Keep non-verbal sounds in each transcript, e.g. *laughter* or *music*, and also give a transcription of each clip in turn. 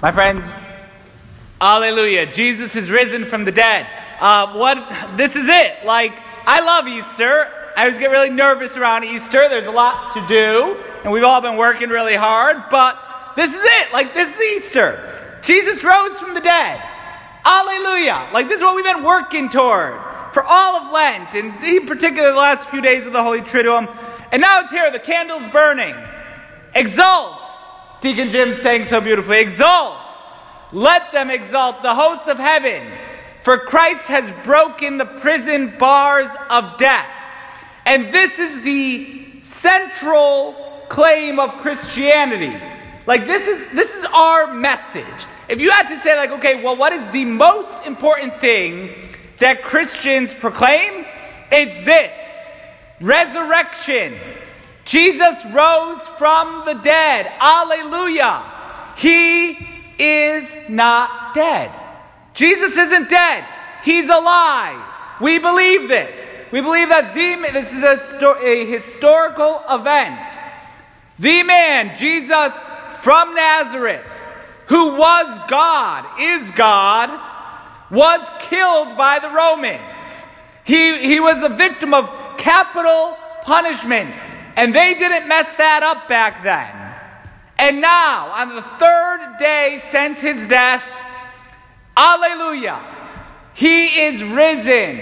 My friends, Alleluia. Jesus is risen from the dead. Uh, what, this is it. Like, I love Easter. I always get really nervous around Easter. There's a lot to do, and we've all been working really hard, but this is it. Like, this is Easter. Jesus rose from the dead. Alleluia. Like, this is what we've been working toward for all of Lent, and in particular the last few days of the Holy Triduum. And now it's here, the candle's burning. Exult. Deacon Jim sang so beautifully. Exalt! Let them exalt the hosts of heaven, for Christ has broken the prison bars of death. And this is the central claim of Christianity. Like this is this is our message. If you had to say like okay, well what is the most important thing that Christians proclaim? It's this. Resurrection. Jesus rose from the dead. Alleluia. He is not dead. Jesus isn't dead. He's alive. We believe this. We believe that the, this is a, a historical event. The man, Jesus from Nazareth, who was God, is God, was killed by the Romans. He, he was a victim of capital punishment, and they didn't mess that up back then. And now, on the third day since his death, Alleluia, he is risen.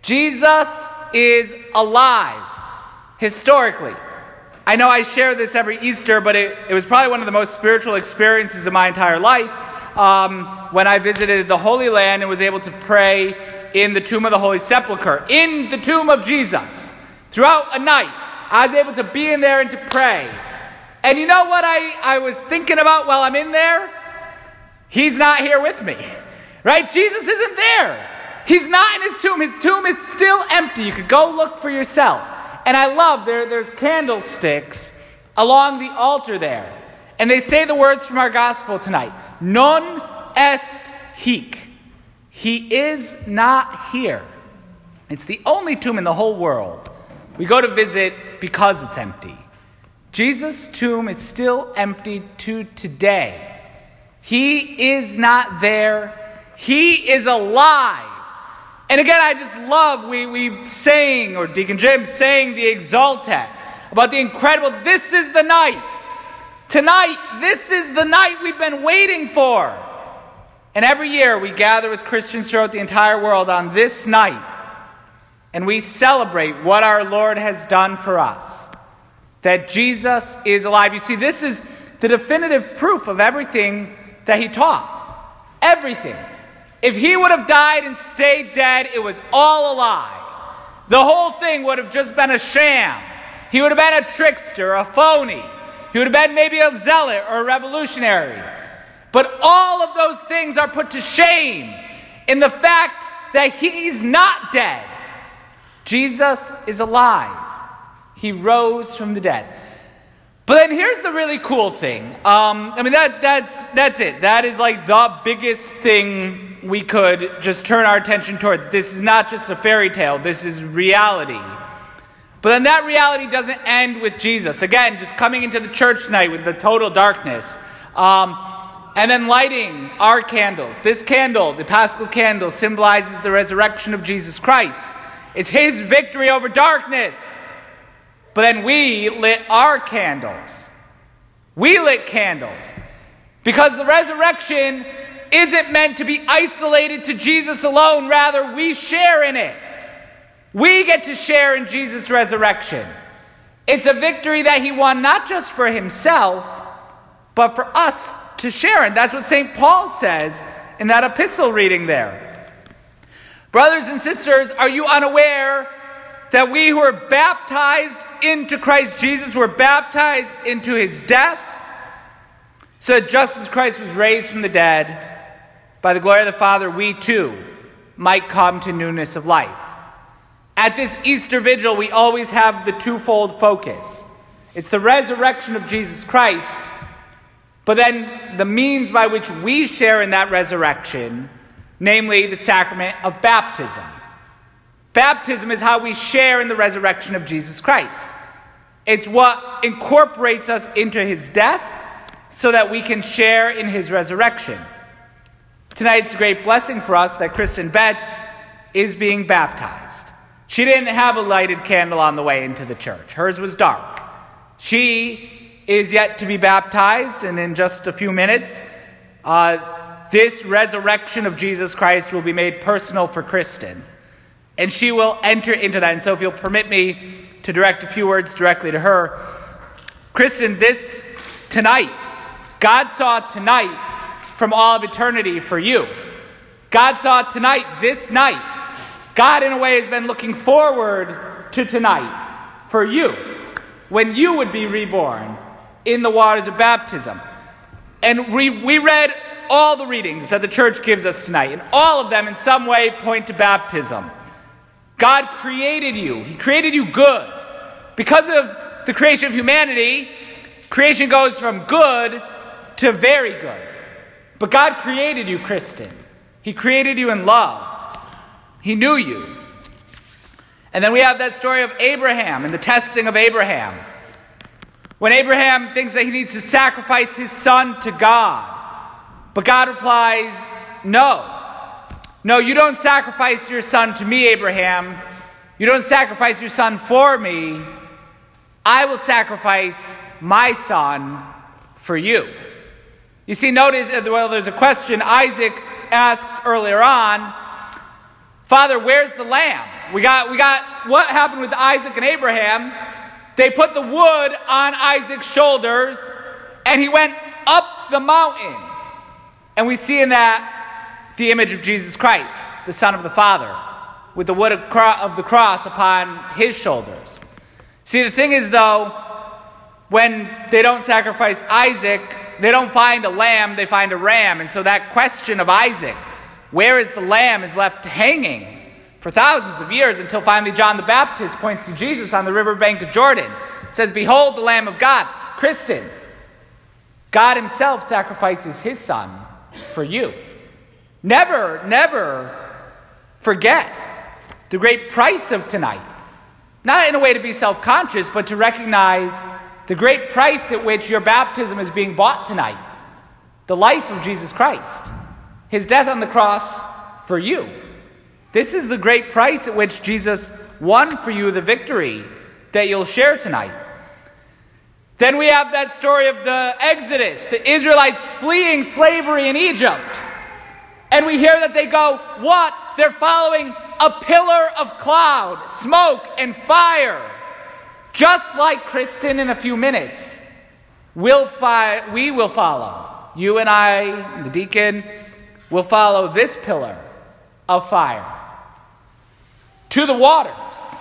Jesus is alive, historically. I know I share this every Easter, but it, it was probably one of the most spiritual experiences of my entire life um, when I visited the Holy Land and was able to pray in the tomb of the Holy Sepulchre, in the tomb of Jesus. Throughout a night, I was able to be in there and to pray. And you know what I, I was thinking about while I'm in there? He's not here with me, *laughs* right? Jesus isn't there. He's not in his tomb. His tomb is still empty. You could go look for yourself. And I love there, there's candlesticks along the altar there. And they say the words from our gospel tonight Non est hic. He is not here. It's the only tomb in the whole world. We go to visit because it's empty. Jesus' tomb is still empty to today. He is not there. He is alive. And again, I just love we, we saying, or Deacon Jim saying the Exsultet about the incredible, this is the night. Tonight, this is the night we've been waiting for. And every year we gather with Christians throughout the entire world on this night and we celebrate what our Lord has done for us that Jesus is alive. You see, this is the definitive proof of everything that he taught. Everything. If he would have died and stayed dead, it was all a lie. The whole thing would have just been a sham. He would have been a trickster, a phony. He would have been maybe a zealot or a revolutionary. But all of those things are put to shame in the fact that he's not dead. Jesus is alive. He rose from the dead. But then here's the really cool thing. Um, I mean, that, that's, that's it. That is like the biggest thing we could just turn our attention toward. This is not just a fairy tale, this is reality. But then that reality doesn't end with Jesus. Again, just coming into the church tonight with the total darkness. Um, and then lighting our candles. This candle, the Paschal candle, symbolizes the resurrection of Jesus Christ. It's his victory over darkness. But then we lit our candles. We lit candles. Because the resurrection isn't meant to be isolated to Jesus alone, rather, we share in it. We get to share in Jesus' resurrection. It's a victory that he won not just for himself, but for us to share in. That's what St. Paul says in that epistle reading there. Brothers and sisters, are you unaware that we who are baptized into Christ Jesus were baptized into his death, so that just as Christ was raised from the dead, by the glory of the Father, we too might come to newness of life. At this Easter vigil, we always have the twofold focus it's the resurrection of Jesus Christ, but then the means by which we share in that resurrection, namely the sacrament of baptism. Baptism is how we share in the resurrection of Jesus Christ. It's what incorporates us into his death so that we can share in his resurrection. Tonight's a great blessing for us that Kristen Betts is being baptized. She didn't have a lighted candle on the way into the church, hers was dark. She is yet to be baptized, and in just a few minutes, uh, this resurrection of Jesus Christ will be made personal for Kristen. And she will enter into that. And so, if you'll permit me to direct a few words directly to her, Kristen, this tonight, God saw tonight from all of eternity for you. God saw tonight, this night. God, in a way, has been looking forward to tonight for you, when you would be reborn in the waters of baptism. And we, we read all the readings that the church gives us tonight, and all of them in some way point to baptism. God created you, He created you good. Because of the creation of humanity, creation goes from good to very good. But God created you, Kristen. He created you in love. He knew you. And then we have that story of Abraham and the testing of Abraham. When Abraham thinks that he needs to sacrifice his son to God, but God replies, No. No, you don't sacrifice your son to me, Abraham. You don't sacrifice your son for me. I will sacrifice my son for you. You see, notice, uh, well, there's a question Isaac asks earlier on Father, where's the lamb? We got, we got what happened with Isaac and Abraham. They put the wood on Isaac's shoulders, and he went up the mountain. And we see in that the image of Jesus Christ, the Son of the Father, with the wood of the cross upon his shoulders. See, the thing is, though, when they don't sacrifice Isaac, they don't find a lamb, they find a ram. And so that question of Isaac, where is the lamb, is left hanging for thousands of years until finally John the Baptist points to Jesus on the riverbank of Jordan. It says, Behold the Lamb of God. Kristen, God Himself sacrifices His Son for you. Never, never forget the great price of tonight. Not in a way to be self conscious, but to recognize the great price at which your baptism is being bought tonight the life of Jesus Christ, his death on the cross for you. This is the great price at which Jesus won for you the victory that you'll share tonight. Then we have that story of the Exodus, the Israelites fleeing slavery in Egypt. And we hear that they go, What? They're following a pillar of cloud, smoke, and fire. Just like Kristen in a few minutes, we'll fi- we will follow. You and I, the deacon, will follow this pillar of fire to the waters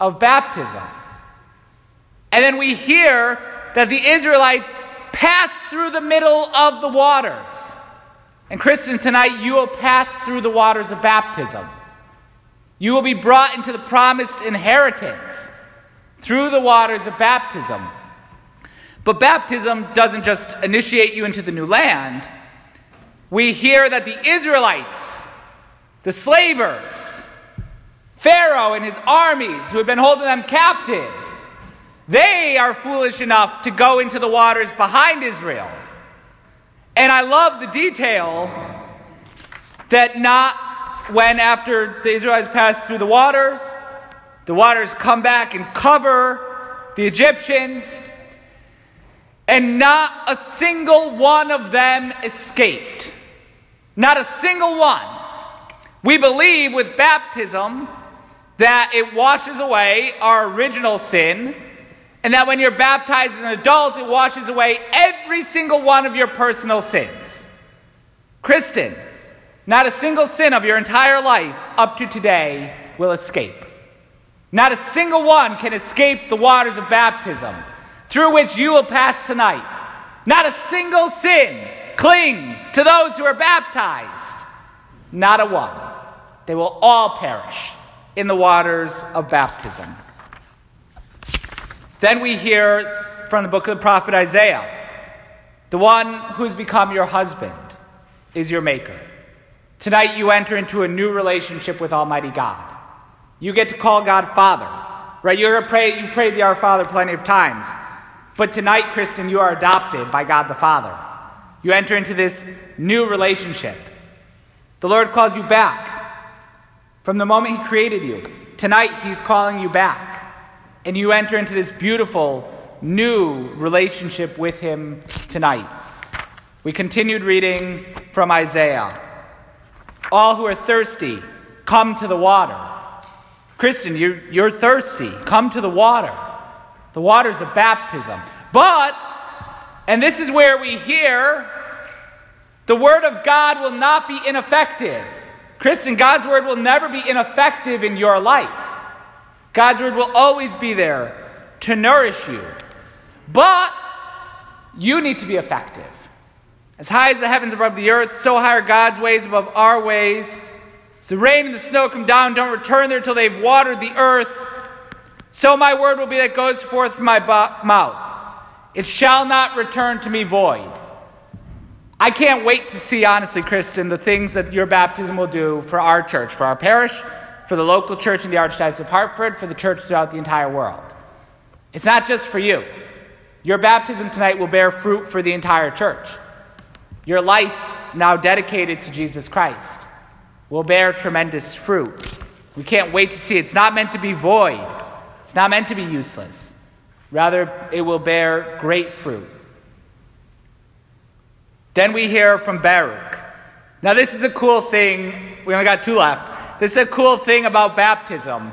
of baptism. And then we hear that the Israelites pass through the middle of the waters. And Kristen, tonight you will pass through the waters of baptism. You will be brought into the promised inheritance through the waters of baptism. But baptism doesn't just initiate you into the new land. We hear that the Israelites, the slavers, Pharaoh and his armies who had been holding them captive, they are foolish enough to go into the waters behind Israel. And I love the detail that not when, after the Israelites pass through the waters, the waters come back and cover the Egyptians, and not a single one of them escaped. Not a single one. We believe with baptism that it washes away our original sin, and that when you're baptized as an adult, it washes away every single one of your personal sins. Kristen, not a single sin of your entire life up to today will escape. Not a single one can escape the waters of baptism through which you will pass tonight. Not a single sin clings to those who are baptized. Not a one. They will all perish in the waters of baptism. Then we hear from the book of the prophet Isaiah the one who's become your husband is your maker. Tonight, you enter into a new relationship with Almighty God. You get to call God Father, right? You're pray. You prayed the Our Father plenty of times, But tonight, Kristen, you are adopted by God the Father. You enter into this new relationship. The Lord calls you back. From the moment He created you, tonight He's calling you back. And you enter into this beautiful new relationship with Him tonight. We continued reading from Isaiah. All who are thirsty, come to the water. Kristen, you're, you're thirsty. Come to the water. The waters of baptism. But, and this is where we hear, the Word of God will not be ineffective. Kristen, God's Word will never be ineffective in your life. God's Word will always be there to nourish you. But you need to be effective. As high as the heavens above the earth, so high are God's ways above our ways. As the rain and the snow come down, don't return there till they've watered the earth. So my word will be that goes forth from my mouth. It shall not return to me void. I can't wait to see, honestly, Kristen, the things that your baptism will do for our church, for our parish, for the local church in the Archdiocese of Hartford, for the church throughout the entire world. It's not just for you. Your baptism tonight will bear fruit for the entire church. Your life, now dedicated to Jesus Christ, will bear tremendous fruit. We can't wait to see. It's not meant to be void, it's not meant to be useless. Rather, it will bear great fruit. Then we hear from Baruch. Now, this is a cool thing. We only got two left. This is a cool thing about baptism.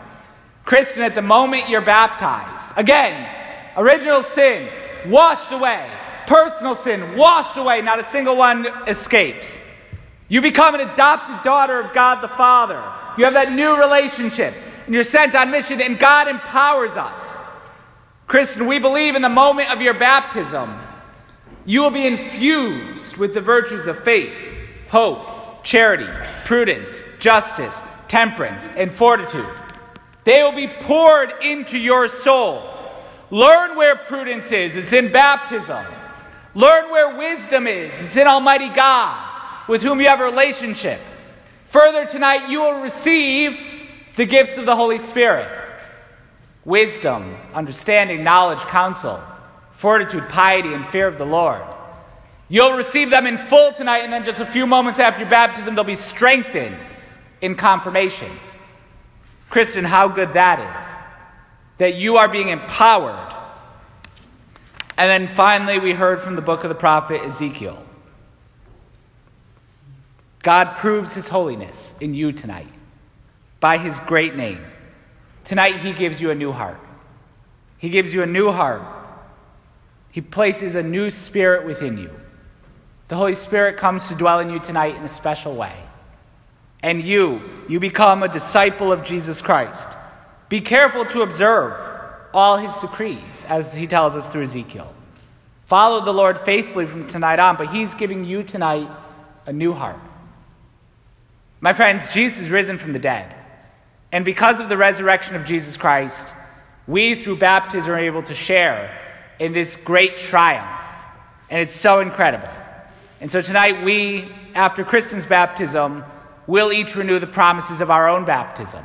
Kristen, at the moment you're baptized, again, original sin washed away, personal sin washed away, not a single one escapes. You become an adopted daughter of God the Father. You have that new relationship, and you're sent on mission, and God empowers us. Kristen, we believe in the moment of your baptism, you will be infused with the virtues of faith, hope, charity, prudence, justice, temperance, and fortitude. They will be poured into your soul. Learn where prudence is, it's in baptism. Learn where wisdom is, it's in Almighty God, with whom you have a relationship. Further, tonight you will receive the gifts of the Holy Spirit wisdom, understanding, knowledge, counsel, fortitude, piety, and fear of the Lord. You'll receive them in full tonight, and then just a few moments after your baptism, they'll be strengthened in confirmation. Kristen, how good that is. That you are being empowered. And then finally, we heard from the book of the prophet Ezekiel. God proves his holiness in you tonight by his great name. Tonight, He gives you a new heart. He gives you a new heart. He places a new spirit within you. The Holy Spirit comes to dwell in you tonight in a special way. And you, you become a disciple of Jesus Christ. Be careful to observe all his decrees, as he tells us through Ezekiel. Follow the Lord faithfully from tonight on, but he's giving you tonight a new heart. My friends, Jesus is risen from the dead. And because of the resurrection of Jesus Christ, we, through baptism, are able to share in this great triumph. And it's so incredible. And so tonight, we, after Kristen's baptism, will each renew the promises of our own baptism.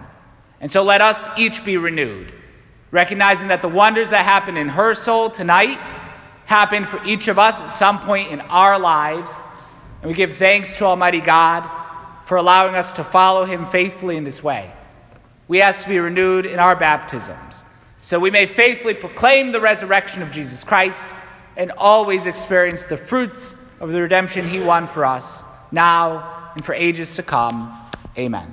And so let us each be renewed, recognizing that the wonders that happen in her soul tonight happen for each of us at some point in our lives. And we give thanks to Almighty God for allowing us to follow Him faithfully in this way we ask to be renewed in our baptisms, so we may faithfully proclaim the resurrection of Jesus Christ and always experience the fruits of the redemption he won for us, now and for ages to come. Amen.